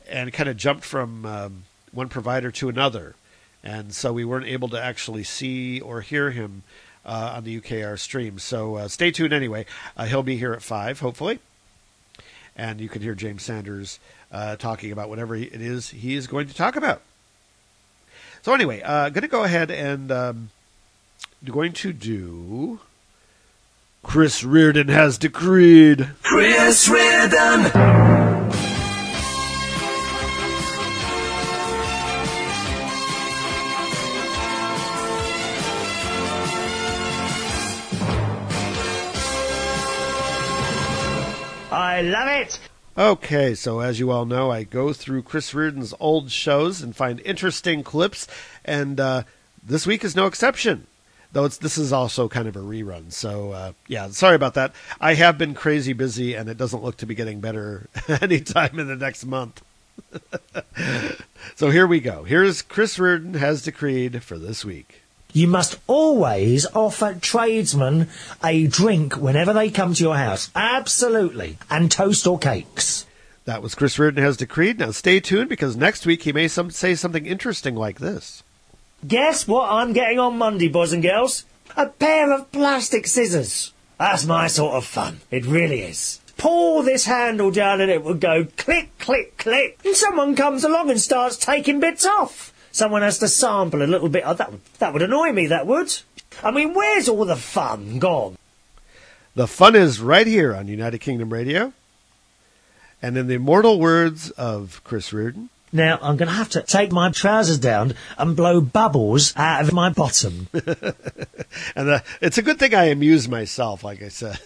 and kind of jumped from um, one provider to another, and so we weren't able to actually see or hear him uh, on the UKR stream. So stay tuned anyway. he'll be here at five, hopefully and you can hear James Sanders uh, talking about whatever it is he is going to talk about. So anyway, uh, going to go ahead and um, going to do. Chris Reardon has decreed. Chris Reardon. I love it. Okay, so as you all know, I go through Chris Reardon's old shows and find interesting clips, and uh, this week is no exception. Though this is also kind of a rerun, so uh, yeah, sorry about that. I have been crazy busy, and it doesn't look to be getting better anytime in the next month. so here we go. Here's Chris Reardon has decreed for this week. You must always offer tradesmen a drink whenever they come to your house. Absolutely. And toast or cakes. That was Chris Reardon has decreed. Now stay tuned because next week he may some, say something interesting like this. Guess what I'm getting on Monday, boys and girls? A pair of plastic scissors. That's my sort of fun. It really is. Pull this handle down and it will go click, click, click. And someone comes along and starts taking bits off. Someone has to sample a little bit. Oh, that, would, that would annoy me, that would. I mean, where's all the fun gone? The fun is right here on United Kingdom Radio. And in the immortal words of Chris Reardon. Now, I'm going to have to take my trousers down and blow bubbles out of my bottom. and uh, it's a good thing I amuse myself, like I said.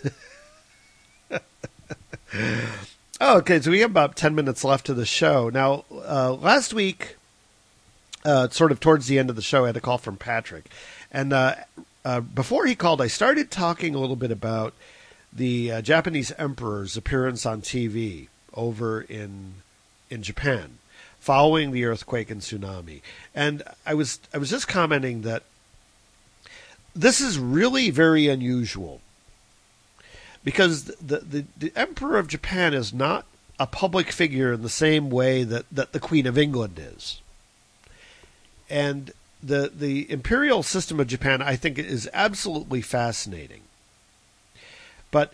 oh, okay, so we have about 10 minutes left of the show. Now, uh, last week uh, sort of towards the end of the show, I had a call from Patrick, and uh, uh, before he called, I started talking a little bit about the uh, Japanese emperor's appearance on TV over in in Japan following the earthquake and tsunami, and I was I was just commenting that this is really very unusual because the, the, the emperor of Japan is not a public figure in the same way that, that the Queen of England is and the the imperial system of Japan, I think, is absolutely fascinating. But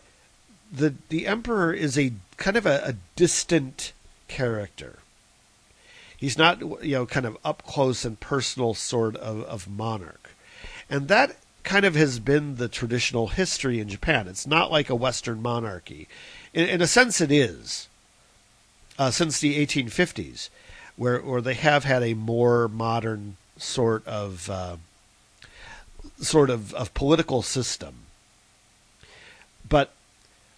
the the emperor is a kind of a, a distant character. He's not you know kind of up close and personal sort of, of monarch, and that kind of has been the traditional history in Japan. It's not like a Western monarchy. In, in a sense, it is. Uh, since the 1850s, where where they have had a more modern sort of uh, sort of, of political system. But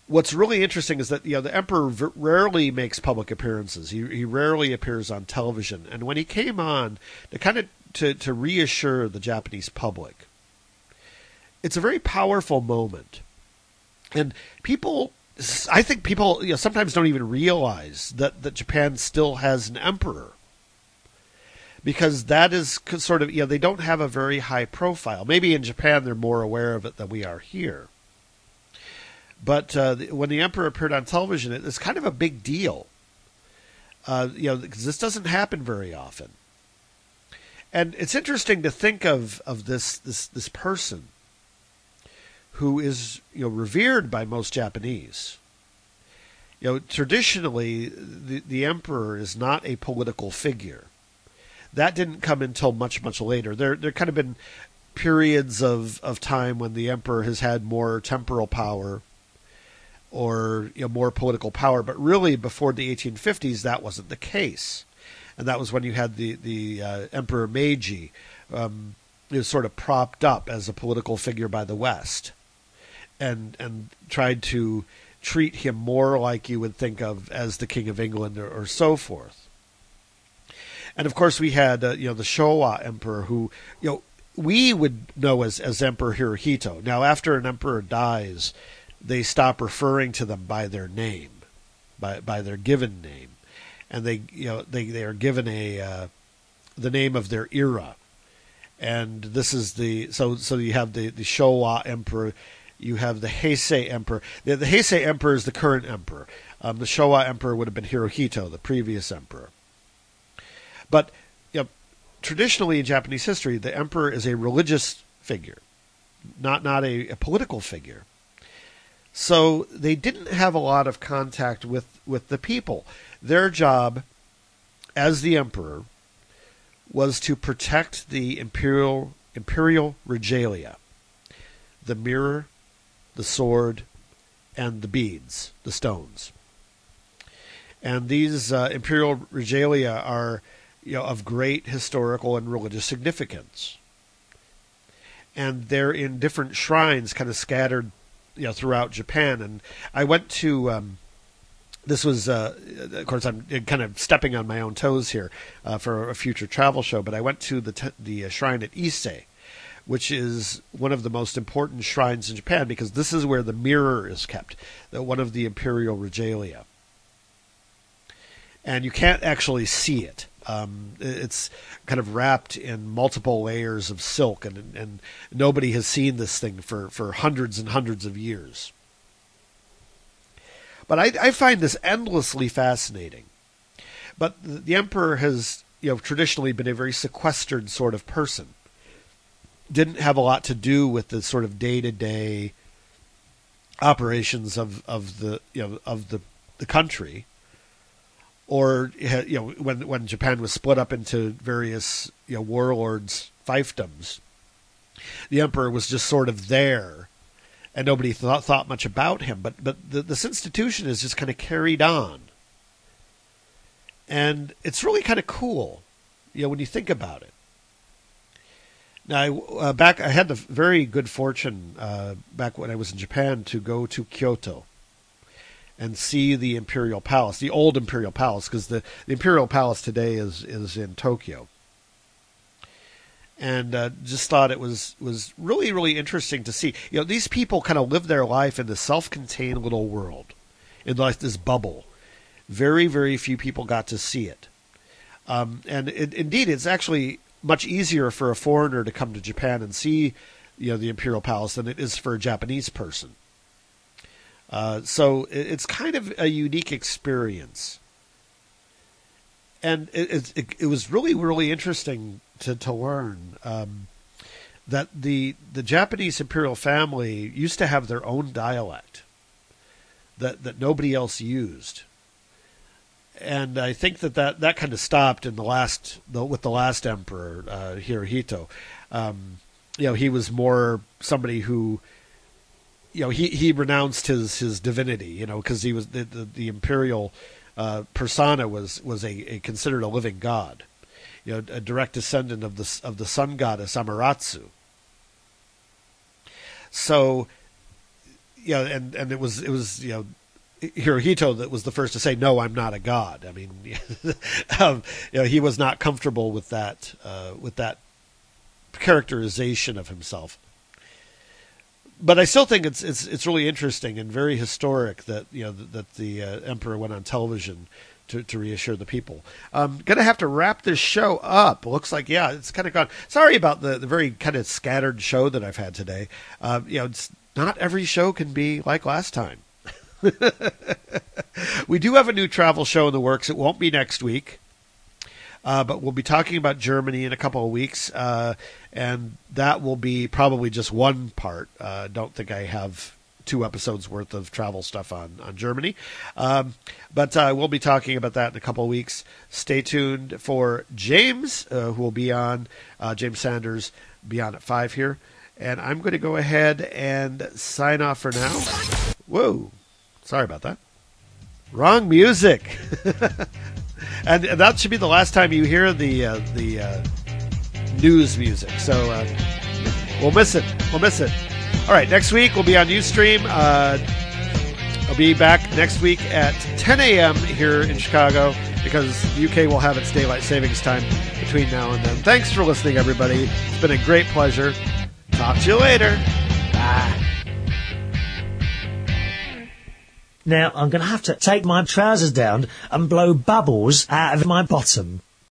what's really interesting is that you know the emperor v- rarely makes public appearances. He he rarely appears on television, and when he came on, to kind of to to reassure the Japanese public, it's a very powerful moment, and people. I think people you know, sometimes don't even realize that, that Japan still has an emperor because that is sort of you know they don't have a very high profile. Maybe in Japan they're more aware of it than we are here. But uh, when the emperor appeared on television, it's kind of a big deal. Uh, you know, because this doesn't happen very often. And it's interesting to think of of this this this person who is you know revered by most Japanese. You know, traditionally, the the emperor is not a political figure. That didn't come until much much later. There there kind of been periods of of time when the emperor has had more temporal power or you know, more political power. But really, before the 1850s, that wasn't the case, and that was when you had the the uh, Emperor Meiji, um, was sort of propped up as a political figure by the West, and and tried to treat him more like you would think of as the King of England or, or so forth. And of course, we had uh, you know the Showa Emperor, who you know we would know as as Emperor Hirohito. Now, after an emperor dies, they stop referring to them by their name, by by their given name, and they you know they they are given a uh, the name of their era, and this is the so so you have the the Showa emperor, you have the Heisei emperor. The, the Heisei emperor is the current emperor. Um, the Showa emperor would have been Hirohito, the previous emperor. But you know, traditionally in Japanese history, the emperor is a religious figure, not not a, a political figure. So they didn't have a lot of contact with, with the people. Their job as the emperor was to protect the imperial imperial regalia, the mirror, the sword, and the beads, the stones. And these uh, imperial regalia are you know, of great historical and religious significance. And they're in different shrines kind of scattered you know throughout Japan. And I went to um, this was uh, of course I'm kind of stepping on my own toes here uh, for a future travel show, but I went to the t- the uh, shrine at Ise. Which is one of the most important shrines in Japan because this is where the mirror is kept, one of the imperial regalia. And you can't actually see it. Um, it's kind of wrapped in multiple layers of silk, and, and nobody has seen this thing for, for hundreds and hundreds of years. But I, I find this endlessly fascinating. But the, the emperor has, you know, traditionally been a very sequestered sort of person. Didn't have a lot to do with the sort of day to day operations of, of the you know of the the country or you know when when Japan was split up into various you know warlords fiefdoms, the emperor was just sort of there, and nobody thought thought much about him. But but the, this institution is just kind of carried on, and it's really kind of cool, you know, when you think about it. Now, uh, back I had the very good fortune uh, back when I was in Japan to go to Kyoto and see the imperial palace, the old imperial palace, because the, the imperial palace today is is in Tokyo. And uh, just thought it was was really really interesting to see. You know, these people kind of live their life in this self-contained little world, in like this bubble. Very very few people got to see it, um, and it, indeed, it's actually much easier for a foreigner to come to Japan and see, you know, the imperial palace than it is for a Japanese person. Uh, so it's kind of a unique experience, and it, it, it was really really interesting to to learn um, that the the Japanese imperial family used to have their own dialect that that nobody else used, and I think that that, that kind of stopped in the last the, with the last emperor uh, Hirohito. Um, you know, he was more somebody who you know, he, he renounced his, his divinity, you know, because he was the, the, the imperial uh, persona was was a, a, considered a living god, you know, a direct descendant of the of the sun goddess Amaterasu. So, you know, and and it was it was you know. Hirohito that was the first to say, "No, I'm not a god." I mean, um, you know, he was not comfortable with that uh, with that characterization of himself but I still think it's it's it's really interesting and very historic that you know that, that the uh, emperor went on television to, to reassure the people. I'm gonna have to wrap this show up. Looks like yeah, it's kind of gone. Sorry about the the very kind of scattered show that I've had today. Uh, you know, it's not every show can be like last time. we do have a new travel show in the works. It won't be next week. Uh, but we'll be talking about Germany in a couple of weeks, uh, and that will be probably just one part. Uh, don't think I have two episodes worth of travel stuff on on Germany, um, but uh, we'll be talking about that in a couple of weeks. Stay tuned for James, uh, who will be on uh, James Sanders, be on at five here, and I'm going to go ahead and sign off for now. Whoa, sorry about that. Wrong music. and that should be the last time you hear the uh, the uh, news music. So uh, we'll miss it. We'll miss it. All right, next week we'll be on UStream. Uh, I'll be back next week at 10 a.m. here in Chicago because the UK will have its daylight savings time between now and then. Thanks for listening, everybody. It's been a great pleasure. Talk to you later. Bye. Now I'm going to have to take my trousers down and blow bubbles out of my bottom.